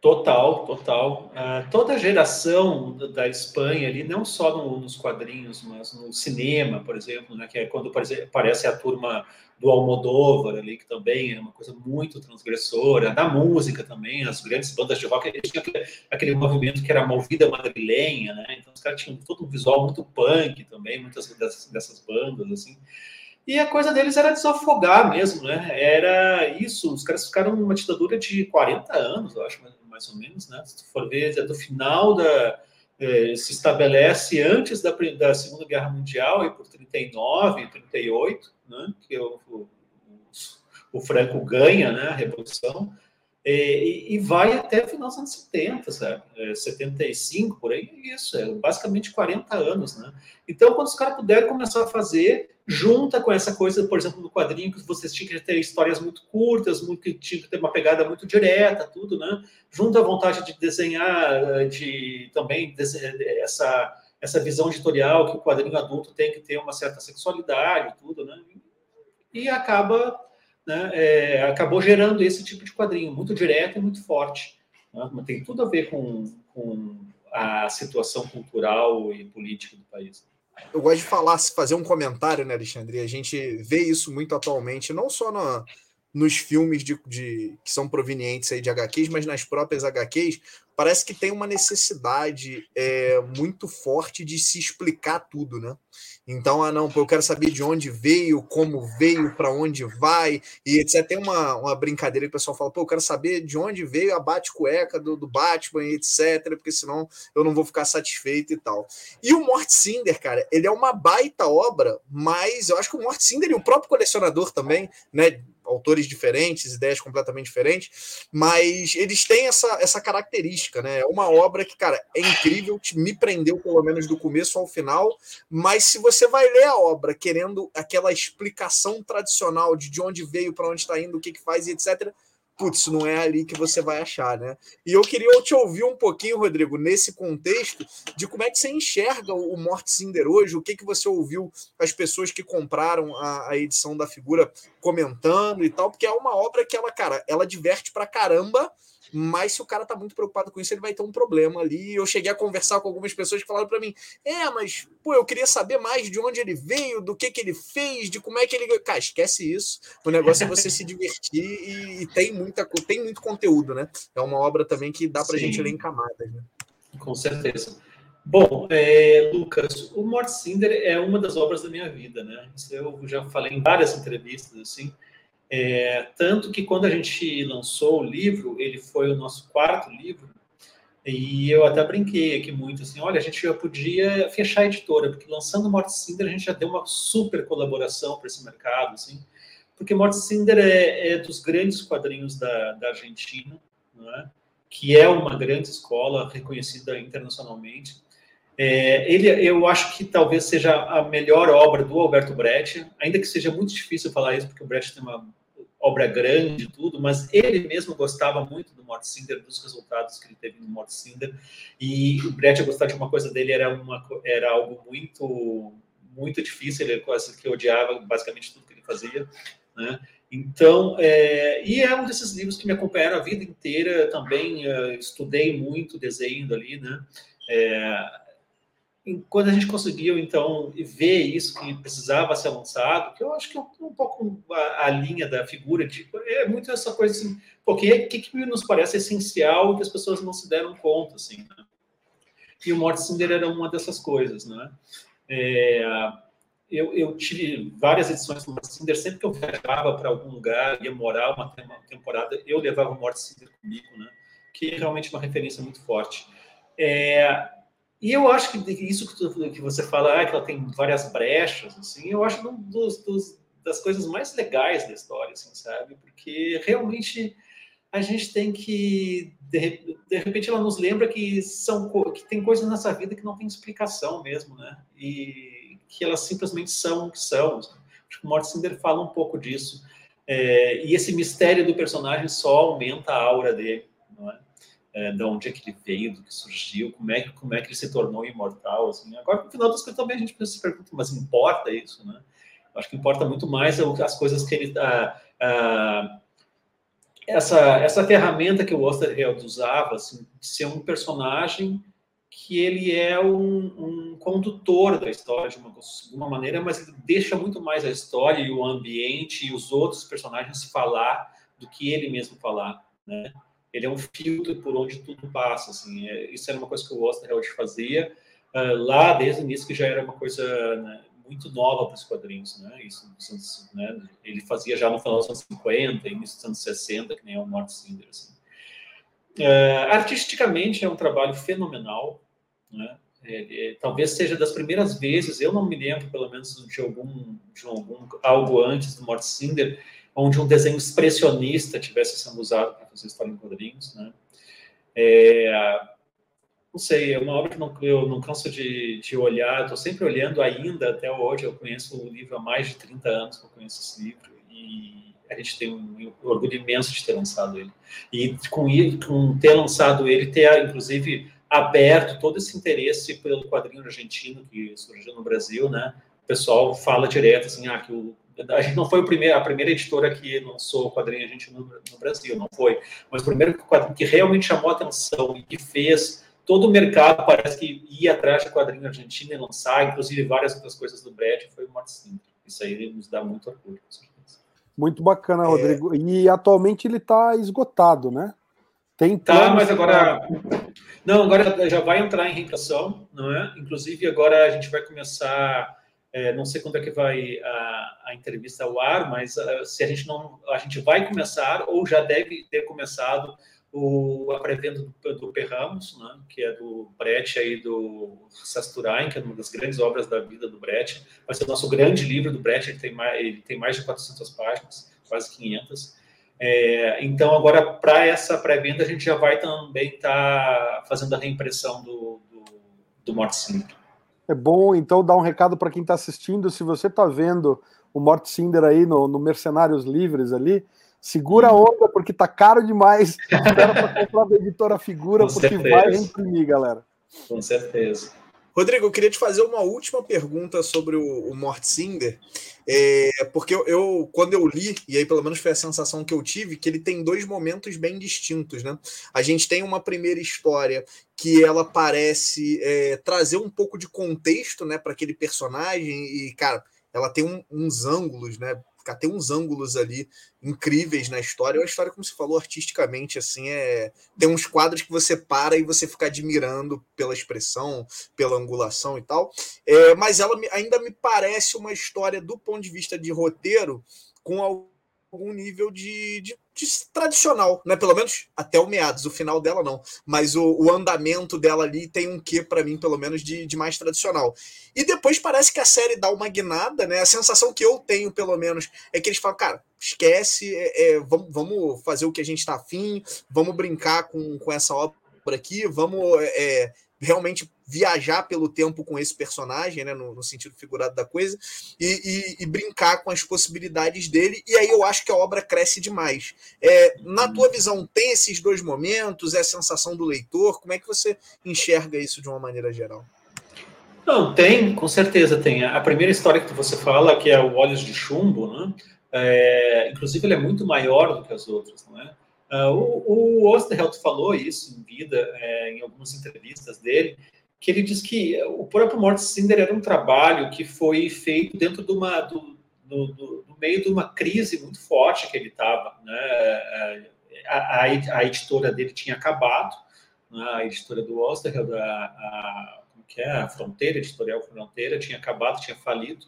Total, total. Uh, toda geração da Espanha ali, não só no, nos quadrinhos, mas no cinema, por exemplo, né, que é quando aparece a turma do Almodóvar ali, que também é uma coisa muito transgressora, da música também, as grandes bandas de rock, eles tinham aquele, aquele movimento que era a movida madrilenha, né? Então os caras tinham todo um visual muito punk também, muitas dessas, dessas bandas, assim. E a coisa deles era desafogar mesmo, né? Era isso, os caras ficaram numa ditadura de 40 anos, eu acho, mais ou menos, né? Se tu for ver, é do final da. É, se estabelece antes da, da Segunda Guerra Mundial, e por 39, 38, né? Que o, o, o Franco ganha né, a Revolução. E, e, vai até final dos anos 70, sabe? É, 75, por aí, isso, é basicamente 40 anos, né? Então, quando os caras puderem começar a fazer, junta com essa coisa, por exemplo, no quadrinho, que vocês tinham que ter histórias muito curtas, muito, que tinha que ter uma pegada muito direta, tudo, né? Junta a vontade de desenhar, de também essa, essa visão editorial que o quadrinho adulto tem que ter uma certa sexualidade, tudo, né? E acaba, né, é, acabou gerando esse tipo de quadrinho, muito direto e muito forte. Né? Tem tudo a ver com, com a situação cultural e política do país eu gosto de falar, fazer um comentário, né, Alexandre? A gente vê isso muito atualmente, não só no, nos filmes de, de, que são provenientes aí de HQs, mas nas próprias HQs, parece que tem uma necessidade é, muito forte de se explicar tudo, né? Então, ah, não, eu quero saber de onde veio, como veio, para onde vai, e etc. Tem uma, uma brincadeira que o pessoal fala, pô, eu quero saber de onde veio a bate-cueca do, do Batman, etc., porque senão eu não vou ficar satisfeito e tal. E o Mort Cinder, cara, ele é uma baita obra, mas eu acho que o Mort Cinder e o próprio colecionador também, né? Autores diferentes, ideias completamente diferentes, mas eles têm essa, essa característica, né? É uma obra que, cara, é incrível, me prendeu pelo menos do começo ao final, mas se você vai ler a obra querendo aquela explicação tradicional de de onde veio, para onde está indo, o que, que faz e etc., putz, não é ali que você vai achar, né? E eu queria te ouvir um pouquinho, Rodrigo, nesse contexto, de como é que você enxerga o Mort Cinder hoje, o que, que você ouviu as pessoas que compraram a, a, edição da figura comentando e tal, porque é uma obra que ela, cara, ela diverte pra caramba, mas se o cara tá muito preocupado com isso, ele vai ter um problema ali. Eu cheguei a conversar com algumas pessoas que falaram para mim: é, mas, pô, eu queria saber mais de onde ele veio, do que que ele fez, de como é que ele. Cara, esquece isso. O negócio é você se divertir e, e, tem, muita, tem muito conteúdo, né? É uma obra também que dá pra Sim. gente ler em camadas, né? Com certeza. Bom, é, Lucas, o Mort Cinder é uma das obras da minha vida, né? Isso eu já falei em várias entrevistas, assim. É, tanto que quando a gente lançou o livro, ele foi o nosso quarto livro, e eu até brinquei aqui muito assim: olha, a gente já podia fechar a editora, porque lançando Morte Cinder a gente já deu uma super colaboração para esse mercado, assim, porque Morte Cinder é, é, dos grandes quadrinhos da, da Argentina, é? que é uma grande escola reconhecida internacionalmente. É, ele, eu acho que talvez seja a melhor obra do Alberto Brecht, ainda que seja muito difícil falar isso, porque o Brecht tem uma obra grande e tudo, mas ele mesmo gostava muito do Mortcinder, dos resultados que ele teve no Mortcinder, e o Brecht gostar de uma coisa dele era, uma, era algo muito muito difícil, ele quase que odiava basicamente tudo que ele fazia, né? Então, é, e é um desses livros que me acompanharam a vida inteira, também uh, estudei muito desenho ali, né? É, quando a gente conseguiu, então, ver isso que precisava ser lançado, que eu acho que é um pouco a, a linha da figura, de, é muito essa coisa assim, porque o que, que nos parece essencial que as pessoas não se deram conta, assim, né? E o Morte Cinder era uma dessas coisas, né? É, eu, eu, tive várias edições do Morte Cinder, sempre que eu viajava para algum lugar, ia morar uma, temporada, eu levava o Morte Cinder comigo, né? Que é realmente uma referência muito forte. É, e eu acho que isso que, tu, que você fala, ah, que ela tem várias brechas, assim, eu acho um dos, dos, das coisas mais legais da história, assim, sabe? Porque realmente a gente tem que de, de, repente ela nos lembra que são que tem coisas nessa vida que não tem explicação mesmo, né? E que elas simplesmente são o que são. Acho que o Mortimer fala um pouco disso. É, e esse mistério do personagem só aumenta a aura dele, não é? É, de onde é que ele veio, do que surgiu, como é que, como é que ele se tornou imortal. Assim. Agora, no final das contas, também a gente se pergunta, mas importa isso? Né? acho que importa muito mais as coisas que ele. Ah, ah, essa, essa ferramenta que o Osterheld usava, assim, de ser um personagem que ele é um, um condutor da história de uma, de uma, maneira, mas ele deixa muito mais a história e o ambiente e os outros personagens falar do que ele mesmo falar, né? Ele é um filtro por onde tudo passa. Assim, é, isso era uma coisa que o Osterheld fazia uh, lá desde o início, que já era uma coisa né, muito nova para os quadrinhos. Né? Isso, né, ele fazia já no final dos anos 50, início dos anos 60, que nem é o Mort Cinder. Assim. Uh, artisticamente é um trabalho fenomenal. Né? É, é, talvez seja das primeiras vezes, eu não me lembro, pelo menos, de algum, de algum algo antes do Mort Cinder, onde um desenho expressionista tivesse sendo usado para fazer história em quadrinhos, né? É, não sei, é uma obra que não, eu não canso de, de olhar, estou sempre olhando ainda, até hoje, eu conheço o livro há mais de 30 anos que eu conheço esse livro, e a gente tem um orgulho imenso de ter lançado ele. E com, com ter lançado ele, ter, inclusive, aberto todo esse interesse pelo quadrinho argentino que surgiu no Brasil, né? O pessoal fala direto, assim, ah, que o a gente não foi primeiro, a primeira editora que lançou o quadrinho a gente no, no, Brasil, não foi. Mas o primeiro quadrinho que realmente chamou a atenção e que fez todo o mercado, parece que ia atrás de quadrinho argentino e lançar, inclusive várias outras coisas do Brett, foi o Morte Isso aí nos dá muito orgulho, com certeza. Muito bacana, é. Rodrigo. É... E atualmente ele está esgotado, né? Tem tá, mas agora. Não, agora já vai entrar em reimpressão, não é? Inclusive, agora a gente vai começar é, não sei quando é que vai a, a entrevista ao ar, mas uh, se a gente não, a gente vai começar ou já deve ter começado o, a pré-venda do, do Perramos, né, que é do Brecht aí do Sasturain, que é uma das grandes obras da vida do Brecht. Vai ser o nosso grande livro do Brecht, ele tem mais, ele tem mais de 400 páginas, quase 500. É, então, agora, para essa pré-venda, a gente já vai também estar tá fazendo a reimpressão do, do, do Morte Simples. É bom, então, dar um recado para quem está assistindo. Se você está vendo o Mort Cinder aí no, no, Mercenários Livres ali, segura a onda, porque tá caro demais. Espera para comprar da editora Figura, Com porque certeza. vai imprimir, galera. Com certeza. Rodrigo, eu queria te fazer uma última pergunta sobre o, o Mort Singer, é, porque eu, eu, quando eu li, e aí pelo menos foi a sensação que eu tive, que ele tem dois momentos bem distintos, né? A gente tem uma primeira história que ela parece é, trazer um pouco de contexto, né, para aquele personagem e, cara, ela tem um, uns ângulos, né, tem uns ângulos ali incríveis na história. É uma história, como você falou, artisticamente, assim, é. Tem uns quadros que você para e você fica admirando pela expressão, pela angulação e tal. É, mas ela ainda me parece uma história do ponto de vista de roteiro com algum nível de, de, tradicional, né? Pelo menos até o meados, o final dela não. Mas o, o andamento dela ali tem um quê, para mim, pelo menos, de, de mais tradicional. E depois parece que a série dá uma guinada, né? A sensação que eu tenho, pelo menos, é que eles falam, cara, esquece, é, é, vamos, vamos fazer o que a gente está afim, vamos brincar com, com essa obra aqui, vamos é, realmente viajar pelo tempo com esse personagem, né, no, no sentido figurado da coisa, e, e, e, brincar com as possibilidades dele, e aí eu acho que a obra cresce demais. É, na tua visão, tem esses dois momentos, é a sensação do leitor, como é que você enxerga isso de uma maneira geral? Não, tem, com certeza tem. A primeira história que você fala, que é o Olhos de Chumbo, né? É, inclusive ele é muito maior do que as outras, não é? Uh, o, o Osterheld falou isso em vida, é, em algumas entrevistas dele, que ele diz que o próprio Morte Cinder era um trabalho que foi feito dentro de uma, do, do, do, do meio de uma crise muito forte que ele estava. Né? A, a, a, editora dele tinha acabado, né? a editora do Osterheld, a, a, que é? a Fronteira, Editorial Fronteira, tinha acabado, tinha falido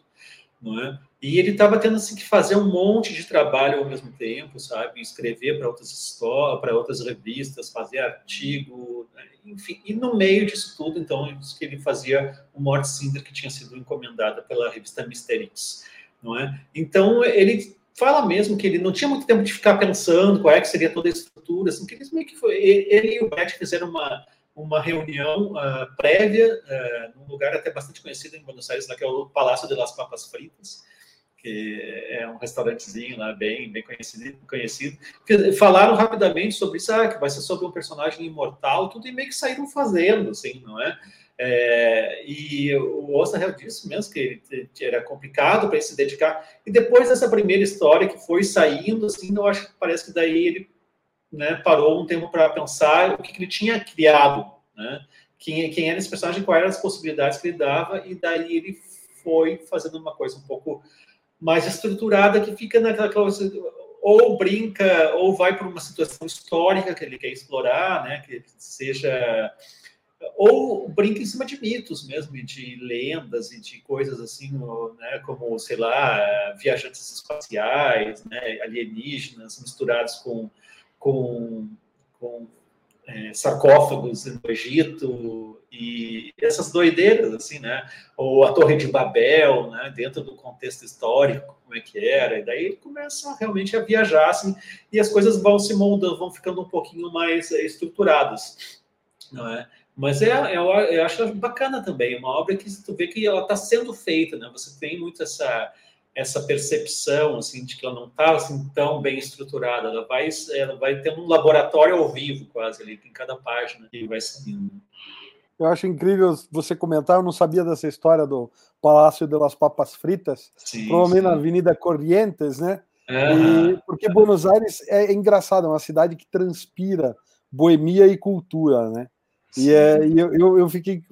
não é? E ele estava tendo assim, que fazer um monte de trabalho ao mesmo tempo, sabe? Escrever para outras histórias, para outras revistas, fazer artigo, né? enfim. E no meio disso tudo, então, que ele fazia o Morte Cinder, que tinha sido encomendada pela revista Mysterix, não é? Então, ele fala mesmo que ele não tinha muito tempo de ficar pensando qual é que seria toda a estrutura, assim, que eles meio que foi, ele e o Bert fizeram uma uma reunião uh, prévia, uh, num lugar até bastante conhecido em Buenos Aires, lá que é o Palácio de las Papas Fritas, que é um restaurantezinho lá bem, bem conhecido, conhecido. Falaram rapidamente sobre isso, ah, que vai ser sobre um personagem imortal, tudo, e meio que saíram fazendo, assim, não é? É, e o Osterheld disse mesmo que era complicado para ele se dedicar. E depois dessa primeira história que foi saindo, assim, eu acho que parece que daí ele né, parou um tempo para pensar o que, que, ele tinha criado, né? Quem, quem era esse personagem, quais eram as possibilidades que ele dava, e daí ele foi fazendo uma coisa um pouco mais estruturada que fica naquela coisa, ou brinca, ou vai para uma situação histórica que ele quer explorar, né? Que seja ou brinca em cima de mitos mesmo, de lendas e de coisas assim, né, como, sei lá, viajantes espaciais, né, alienígenas misturados com com, com é, sarcófagos no Egito e essas doideiras, assim, né? Ou a Torre de Babel, né? Dentro do contexto histórico, como é que era. E daí ele começa realmente a viajar, assim, e as coisas vão se moldando, vão ficando um pouquinho mais é, estruturadas, não é? Mas é, é, eu acho bacana também, uma obra que tu vê que ela está sendo feita, né? Você tem muito essa essa percepção assim de que ela não está assim tão bem estruturada. Ela vai ela vai ter um laboratório ao vivo quase ali em cada página e vai seguindo. Eu acho incrível você comentar eu não sabia dessa história do Palácio de las Papas Fritas sim, provavelmente sim. na Avenida Corrientes né? E, porque Buenos Aires é engraçado é uma cidade que transpira boemia e cultura né? E, é, e eu, eu fiquei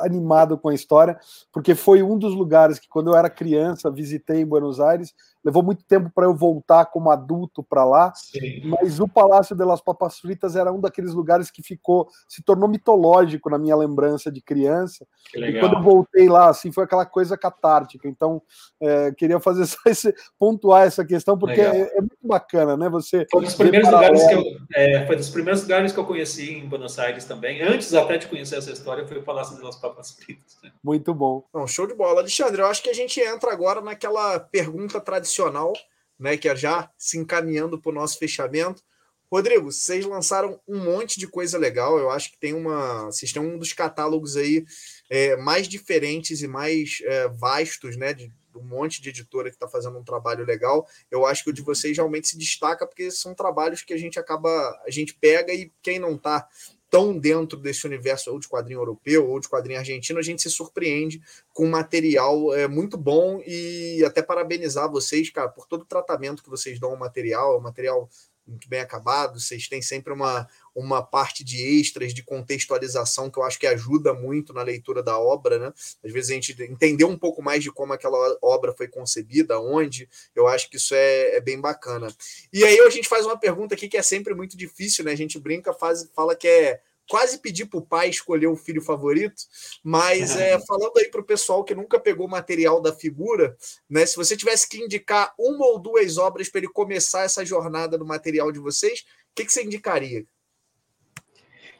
animado com a história, porque foi um dos lugares que, quando eu era criança, visitei em Buenos Aires levou muito tempo para eu voltar como adulto para lá, Sim. mas o Palácio de las Papas Fritas era um daqueles lugares que ficou, se tornou mitológico na minha lembrança de criança. E quando eu voltei lá, assim, foi aquela coisa catártica. Então, é, queria fazer só esse, pontuar essa questão, porque é, é, muito bacana, né? Você foi dos primeiros lugares que eu, é, foi dos primeiros lugares que eu conheci em Buenos Aires também. Antes até de conhecer essa história, foi o Palácio de las Papas Fritas. Né? Muito bom. Bom, show de bola, Alexandre. Eu acho que a gente entra agora naquela pergunta tradicional tradicional, né, que é já se encaminhando para o nosso fechamento. Rodrigo, vocês lançaram um monte de coisa legal. Eu acho que tem uma. Vocês têm um dos catálogos aí é, mais diferentes e mais é, vastos, né? De, um monte de editora que está fazendo um trabalho legal. Eu acho que o de vocês realmente se destaca, porque são trabalhos que a gente acaba, a gente pega e quem não está tão dentro desse universo ou de quadrinho europeu ou de quadrinho argentino, a gente se surpreende com material é, muito bom e até parabenizar vocês, cara, por todo o tratamento que vocês dão ao material, é um material muito bem acabado, vocês têm sempre uma, uma parte de extras, de contextualização, que eu acho que ajuda muito na leitura da obra, né? Às vezes a gente entender um pouco mais de como aquela obra foi concebida, onde, eu acho que isso é, é bem bacana. E aí a gente faz uma pergunta aqui que é sempre muito difícil, né? A gente brinca, faz, fala que é quase pedir para o pai escolher o filho favorito, mas é, falando aí para o pessoal que nunca pegou material da figura, né? Se você tivesse que indicar uma ou duas obras para ele começar essa jornada do material de vocês, o que, que você indicaria?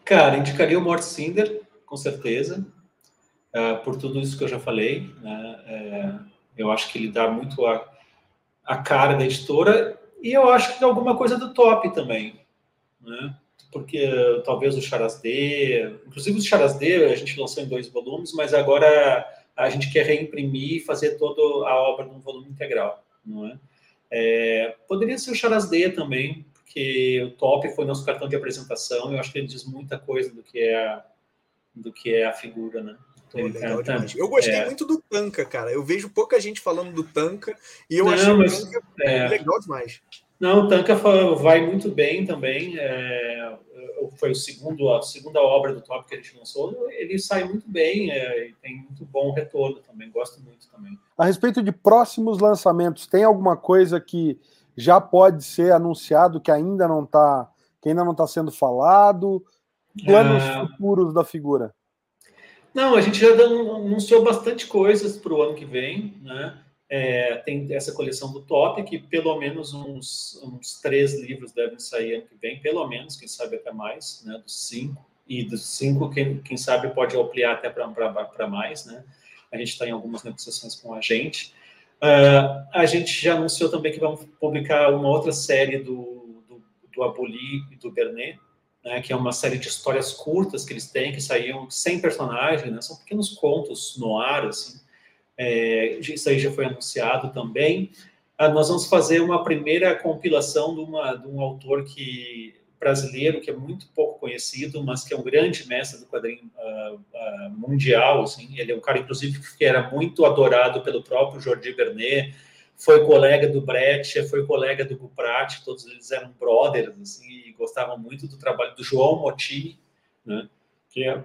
Cara, indicaria o Mort Cinder, com certeza, uh, por tudo isso que eu já falei. Né? É, eu acho que ele dá muito a, a cara da editora e eu acho que alguma coisa do top também. Né? Porque talvez o Charasdê, inclusive o Charasdê a gente lançou em dois volumes, mas agora a gente quer reimprimir e fazer toda a obra num volume integral, não é? é poderia ser o Charasdê também, porque o top foi nosso cartão de apresentação, eu acho que ele diz muita coisa do que é a, do que é a figura, né? legal eu gostei é. muito do Tanka, cara. Eu vejo pouca gente falando do Tanka e eu Não, achei mas, o Tanka é. legal demais. Não, o Tanka vai muito bem também. É, foi o segundo, a segunda obra do Top que a gente lançou. Ele sai muito bem é, e tem muito bom retorno também. Gosto muito também. A respeito de próximos lançamentos, tem alguma coisa que já pode ser anunciado que ainda não está que ainda não está sendo falado? Planos ah. futuros da figura? Não, a gente já anunciou bastante coisas para o ano que vem, né? É, tem essa coleção do Top, que pelo menos uns, uns, três livros devem sair ano que vem, pelo menos, quem sabe até mais, né? Dos cinco. E dos cinco, quem, quem sabe pode ampliar até para mais, né? A gente está em algumas negociações com a gente. Uh, a gente já anunciou também que vamos publicar uma outra série do, do, do Aboli e do Bernet, né, que é uma série de histórias curtas que eles têm, que saíam sem personagem, né, são pequenos contos no ar, assim. É, isso aí já foi anunciado também. Ah, nós vamos fazer uma primeira compilação de, uma, de um autor que brasileiro que é muito pouco conhecido, mas que é um grande mestre do quadrinho uh, uh, mundial. Assim. Ele é um cara, inclusive, que era muito adorado pelo próprio Jordi Bernet, foi colega do Brecht, foi colega do Guprat, todos eles eram brothers, assim, e gostavam muito do trabalho do João Motini, né, que é,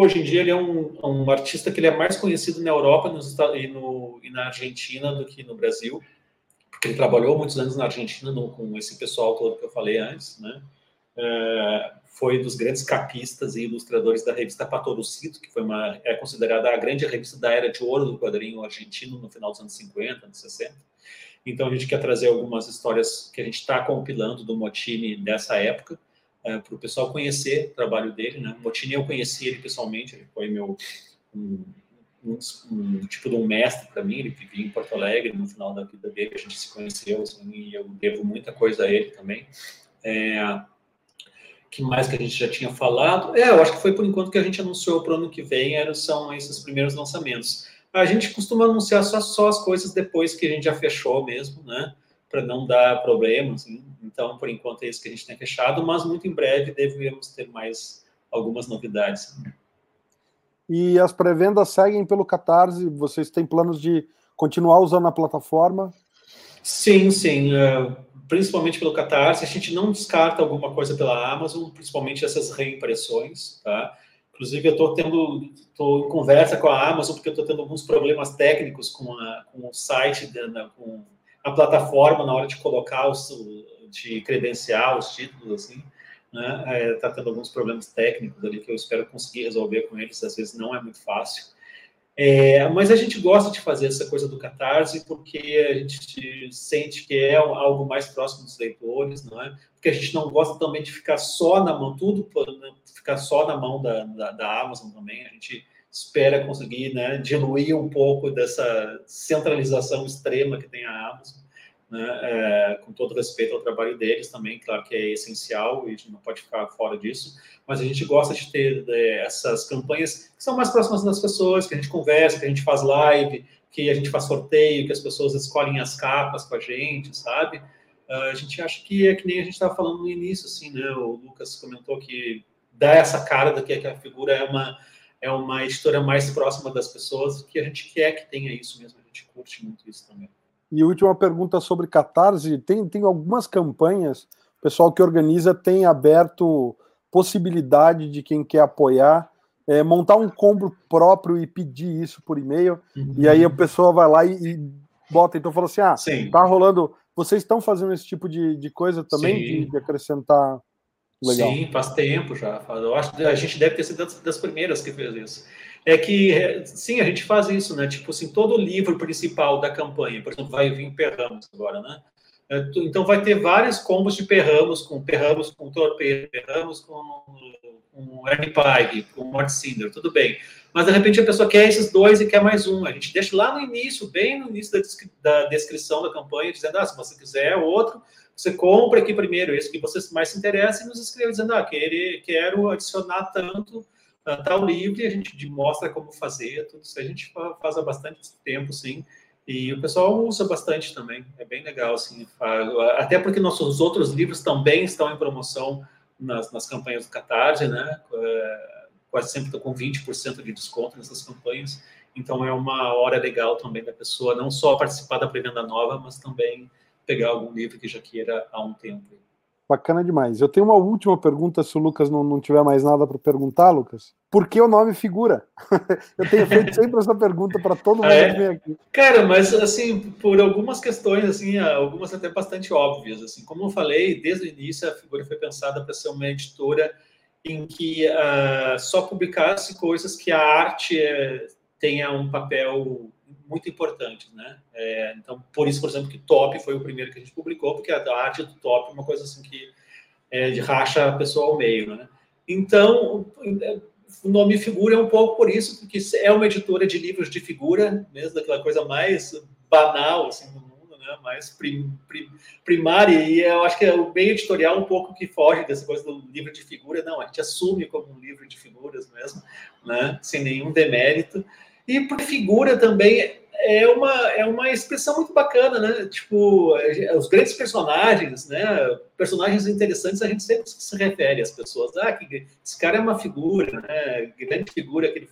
hoje em dia ele é um, um, artista que ele é mais conhecido na Europa nos, e, no, e na Argentina do que no Brasil, porque ele trabalhou muitos anos na Argentina no, com esse pessoal todo que eu falei antes, né, é, foi dos grandes capistas e ilustradores da revista Patorocito, que foi uma, é considerada a grande revista da era de ouro do quadrinho argentino no final dos anos 50, anos 60. Então a gente quer trazer algumas histórias que a gente está compilando do Motini dessa época, é, para o pessoal conhecer o trabalho dele. Né? O Motini eu conheci ele pessoalmente, ele foi meu um, um, um tipo de um mestre para mim, ele vivia em Porto Alegre, no final da vida dele a gente se conheceu, assim, e eu devo muita coisa a ele também. É, que mais que a gente já tinha falado? É, eu acho que foi por enquanto que a gente anunciou para o ano que vem, eram, são esses primeiros lançamentos. A gente costuma anunciar só, só as coisas depois que a gente já fechou mesmo, né? Para não dar problemas. Assim. Então, por enquanto, é isso que a gente tem fechado, mas muito em breve devemos ter mais algumas novidades. E as pré-vendas seguem pelo Catarse? Vocês têm planos de continuar usando a plataforma? Sim, sim. Uh, principalmente pelo Catarse, a gente não descarta alguma coisa pela Amazon, principalmente essas reimpressões, tá? Inclusive, eu estou tendo, estou em conversa com a Amazon, porque eu estou tendo alguns problemas técnicos com, a, com o site, da, com a plataforma, na hora de colocar, os, de credenciar os títulos, assim, né? É, tá tendo alguns problemas técnicos ali que eu espero conseguir resolver com eles, às vezes não é muito fácil. É, mas a gente gosta de fazer essa coisa do catarse porque a gente sente que é algo mais próximo dos leitores, não é? Porque a gente não gosta também de ficar só na mão, tudo né? ficar só na mão da, da, da, Amazon também. A gente espera conseguir né, diluir um pouco dessa centralização extrema que tem a Amazon né, é, com todo respeito ao trabalho deles também, claro que é essencial e a gente não pode ficar fora disso, mas a gente gosta de ter é, essas campanhas que são mais próximas das pessoas, que a gente conversa, que a gente faz live, que a gente faz sorteio, que as pessoas escolhem as capas com a gente, sabe? Uh, a gente acha que é que nem a gente estava falando no início, assim, né? O Lucas comentou que dá essa cara da que a figura é uma é uma editora mais próxima das pessoas, que a gente quer que tenha isso mesmo, a gente curte muito isso também. E última pergunta sobre Catarse: tem, tem algumas campanhas, o pessoal que organiza tem aberto possibilidade de quem quer apoiar. É, montar um combo próprio e pedir isso por e-mail, uhum. e aí a pessoa vai lá e, e bota. Então, falou assim: ah, Sim. tá rolando. Vocês estão fazendo esse tipo de, de coisa também, de, de, acrescentar Legal. Sim, faz tempo já. Eu acho a gente deve ter sido das, das primeiras que fez isso. É que, é, sim, a gente faz isso, né? Tipo assim, todo o livro principal da campanha, por exemplo, vai vir Perramos agora, né? É, então vai ter vários combos de Perramos, com Perramos com Torpedo, Perramos com, com Pike, com Mort Cinder, tudo bem. Mas de repente a pessoa quer esses dois e quer mais um. A gente deixa lá no início, bem no início da, da descrição da campanha, dizendo: ah, se você quiser outro, você compra aqui primeiro esse que você mais se interessa e nos escreve dizendo, ah, quero, quero adicionar tanto uh, tal livro e a gente mostra como fazer, tudo isso a gente faz há bastante tempo, sim. E o pessoal usa bastante também, é bem legal, assim, até porque nossos outros livros também estão em promoção nas, nas campanhas do Catarse, né? É, quase sempre estou com 20% de desconto nessas campanhas, então é uma hora legal também da pessoa não só participar da pré-venda nova, mas também pegar algum livro que já queira há um tempo. Bacana demais. Eu tenho uma última pergunta, se o Lucas não, não tiver mais nada para perguntar, Lucas. Por que o nome figura? eu tenho feito sempre essa pergunta para todo mundo é? que vem aqui. Cara, mas assim, por algumas questões, assim, algumas até bastante óbvias. Assim, como eu falei, desde o início a figura foi pensada para ser uma editora em que uh, só publicasse coisas que a arte uh, tenha um papel muito importantes, né? É, então, por isso, por exemplo, que Top foi o primeiro que a gente publicou, porque a arte do Top é uma coisa assim que é, racha a pessoa ao meio, né? Então, o nome figura é um pouco por isso, porque é uma editora de livros de figura, mesmo daquela coisa mais banal assim do mundo, né? Mais prim, prim, primária e eu acho que é o meio editorial um pouco que foge dessa coisa do livro de figura. Não, a gente assume como um livro de figuras mesmo, né? Sem nenhum demérito. E por figura também é uma, é uma expressão muito bacana, né? Tipo, os grandes personagens, né? Personagens interessantes, a gente sempre se refere às pessoas. Ah, que, esse cara é uma figura, né? Grande figura aquele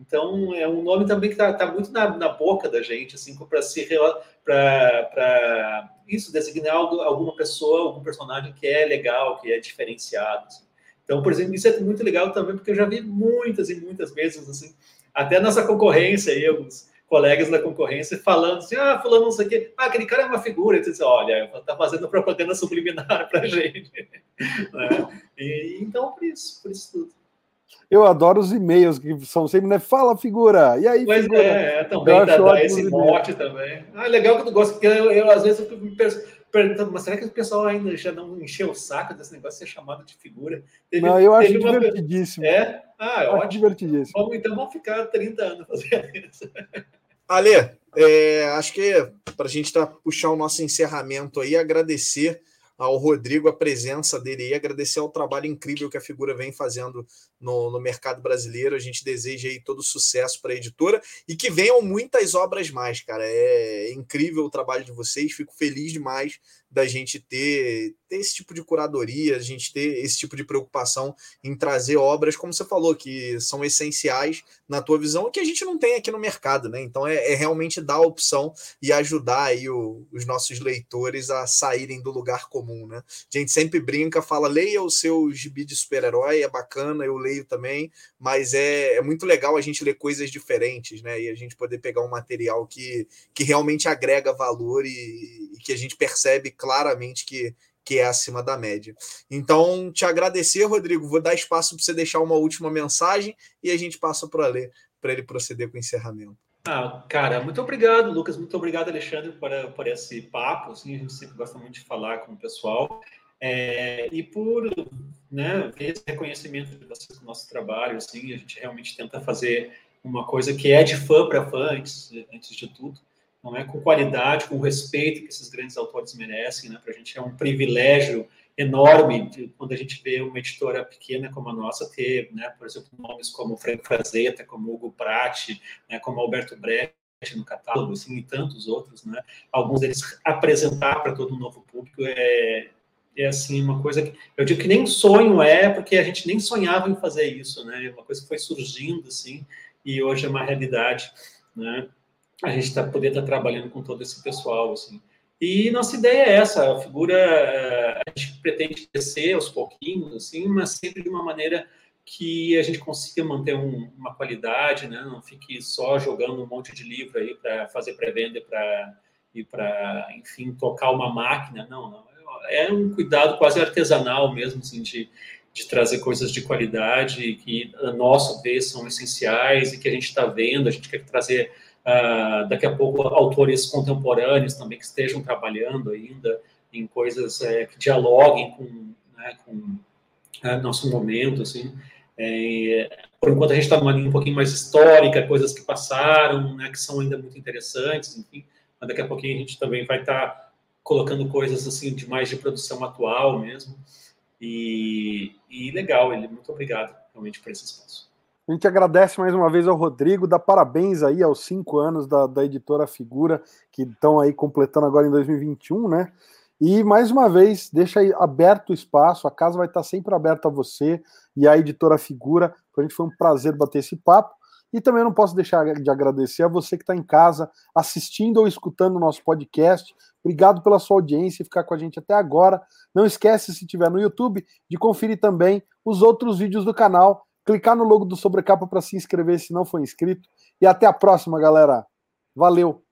então é um nome também que está tá muito na, na, boca da gente, assim, para se para isso designar alguma pessoa, algum personagem que é legal, que é diferenciado. Assim. Então, por exemplo, isso é muito legal também porque eu já vi muitas e muitas vezes assim até nossa concorrência aí, alguns colegas da concorrência falando assim, ah, fulano não sei o quê, ah, aquele cara é uma figura, e diz, olha, tá fazendo propaganda subliminar pra gente. né? e, então, por isso, por isso tudo. Eu adoro os e-mails que são sempre, né? Fala, figura! E aí, pois figura? é, é também dá, dá esse mote também. Ah, legal que tu gosta, porque eu, eu às vezes eu me perguntando, mas será que o pessoal ainda já não encheu o saco desse negócio de ser chamado de figura? Teve, não, eu acho uma... divertidíssimo. É? Ah, eu ótimo. divertidíssimo. Vamos, então vamos ficar 30 anos fazendo isso. Ale, é, acho que para a gente tá, puxar o nosso encerramento aí, agradecer ao Rodrigo a presença dele e agradecer ao trabalho incrível que a figura vem fazendo no, no mercado brasileiro. A gente deseja aí todo sucesso para a editora e que venham muitas obras mais, cara. É incrível o trabalho de vocês, fico feliz demais da gente ter, ter esse tipo de curadoria, a gente ter esse tipo de preocupação em trazer obras, como você falou, que são essenciais na tua visão, que a gente não tem aqui no mercado, né? Então é, é realmente dar a opção e ajudar aí o, os nossos leitores a saírem do lugar comum, né? A gente sempre brinca, fala, leia o seu gibi de super-herói, é bacana, eu leio também, mas é, é muito legal a gente ler coisas diferentes, né? E a gente poder pegar um material que, que realmente agrega valor e, e que a gente percebe claramente que, que é acima da média. Então, te agradecer, Rodrigo. Vou dar espaço para você deixar uma última mensagem e a gente passa para ler para ele proceder com o encerramento. Ah, cara, muito obrigado, Lucas. Muito obrigado, Alexandre, por, por esse papo. Assim, a gente sempre gosta muito de falar com o pessoal. É, e por né, ver esse reconhecimento de vocês do nosso trabalho, assim, a gente realmente tenta fazer uma coisa que é de fã para fã, antes, antes de tudo não é com qualidade, com o respeito que esses grandes autores merecem, né? Para a gente é um privilégio enorme de, quando a gente vê uma editora pequena como a nossa ter, né? Por exemplo, nomes como Frank Frazetta, como Hugo Prati, né? Como Alberto Brecht no catálogo, assim, e tantos outros, né? Alguns deles apresentar para todo um novo público é é assim uma coisa que eu digo que nem sonho é, porque a gente nem sonhava em fazer isso, né? É uma coisa que foi surgindo assim e hoje é uma realidade, né? a gente está poder estar tá trabalhando com todo esse pessoal, assim. E nossa ideia é essa, a figura, eh, a gente pretende crescer aos pouquinhos, assim, mas sempre de uma maneira que a gente consiga manter um, uma qualidade, né? Não fique só jogando um monte de livro aí para fazer pré-venda para e para, enfim, tocar uma máquina. Não, não. É um cuidado quase artesanal mesmo, assim, de, de trazer coisas de qualidade que, a nosso ver, são essenciais e que a gente está vendo, a gente quer trazer Uh, daqui a pouco autores contemporâneos também que estejam trabalhando ainda em coisas é, que dialoguem com, né, com é, nosso momento, assim. É, por enquanto a gente está numa linha um pouquinho mais histórica, coisas que passaram, né, que são ainda muito interessantes, enfim. Mas daqui a pouquinho a gente também vai estar tá colocando coisas assim de mais de produção atual mesmo. E, e legal, ele muito obrigado realmente por esse espaço. A gente agradece mais uma vez ao Rodrigo, dá parabéns aí aos cinco anos da, da editora Figura, que estão aí completando agora em 2021, né? E mais uma vez, deixa aí aberto o espaço, a casa vai estar sempre aberta a você e a editora Figura. Para a gente foi um prazer bater esse papo. E também não posso deixar de agradecer a você que está em casa, assistindo ou escutando o nosso podcast. Obrigado pela sua audiência e ficar com a gente até agora. Não esquece, se estiver no YouTube, de conferir também os outros vídeos do canal. Clicar no logo do Sobrecapa para se inscrever se não for inscrito. E até a próxima, galera. Valeu!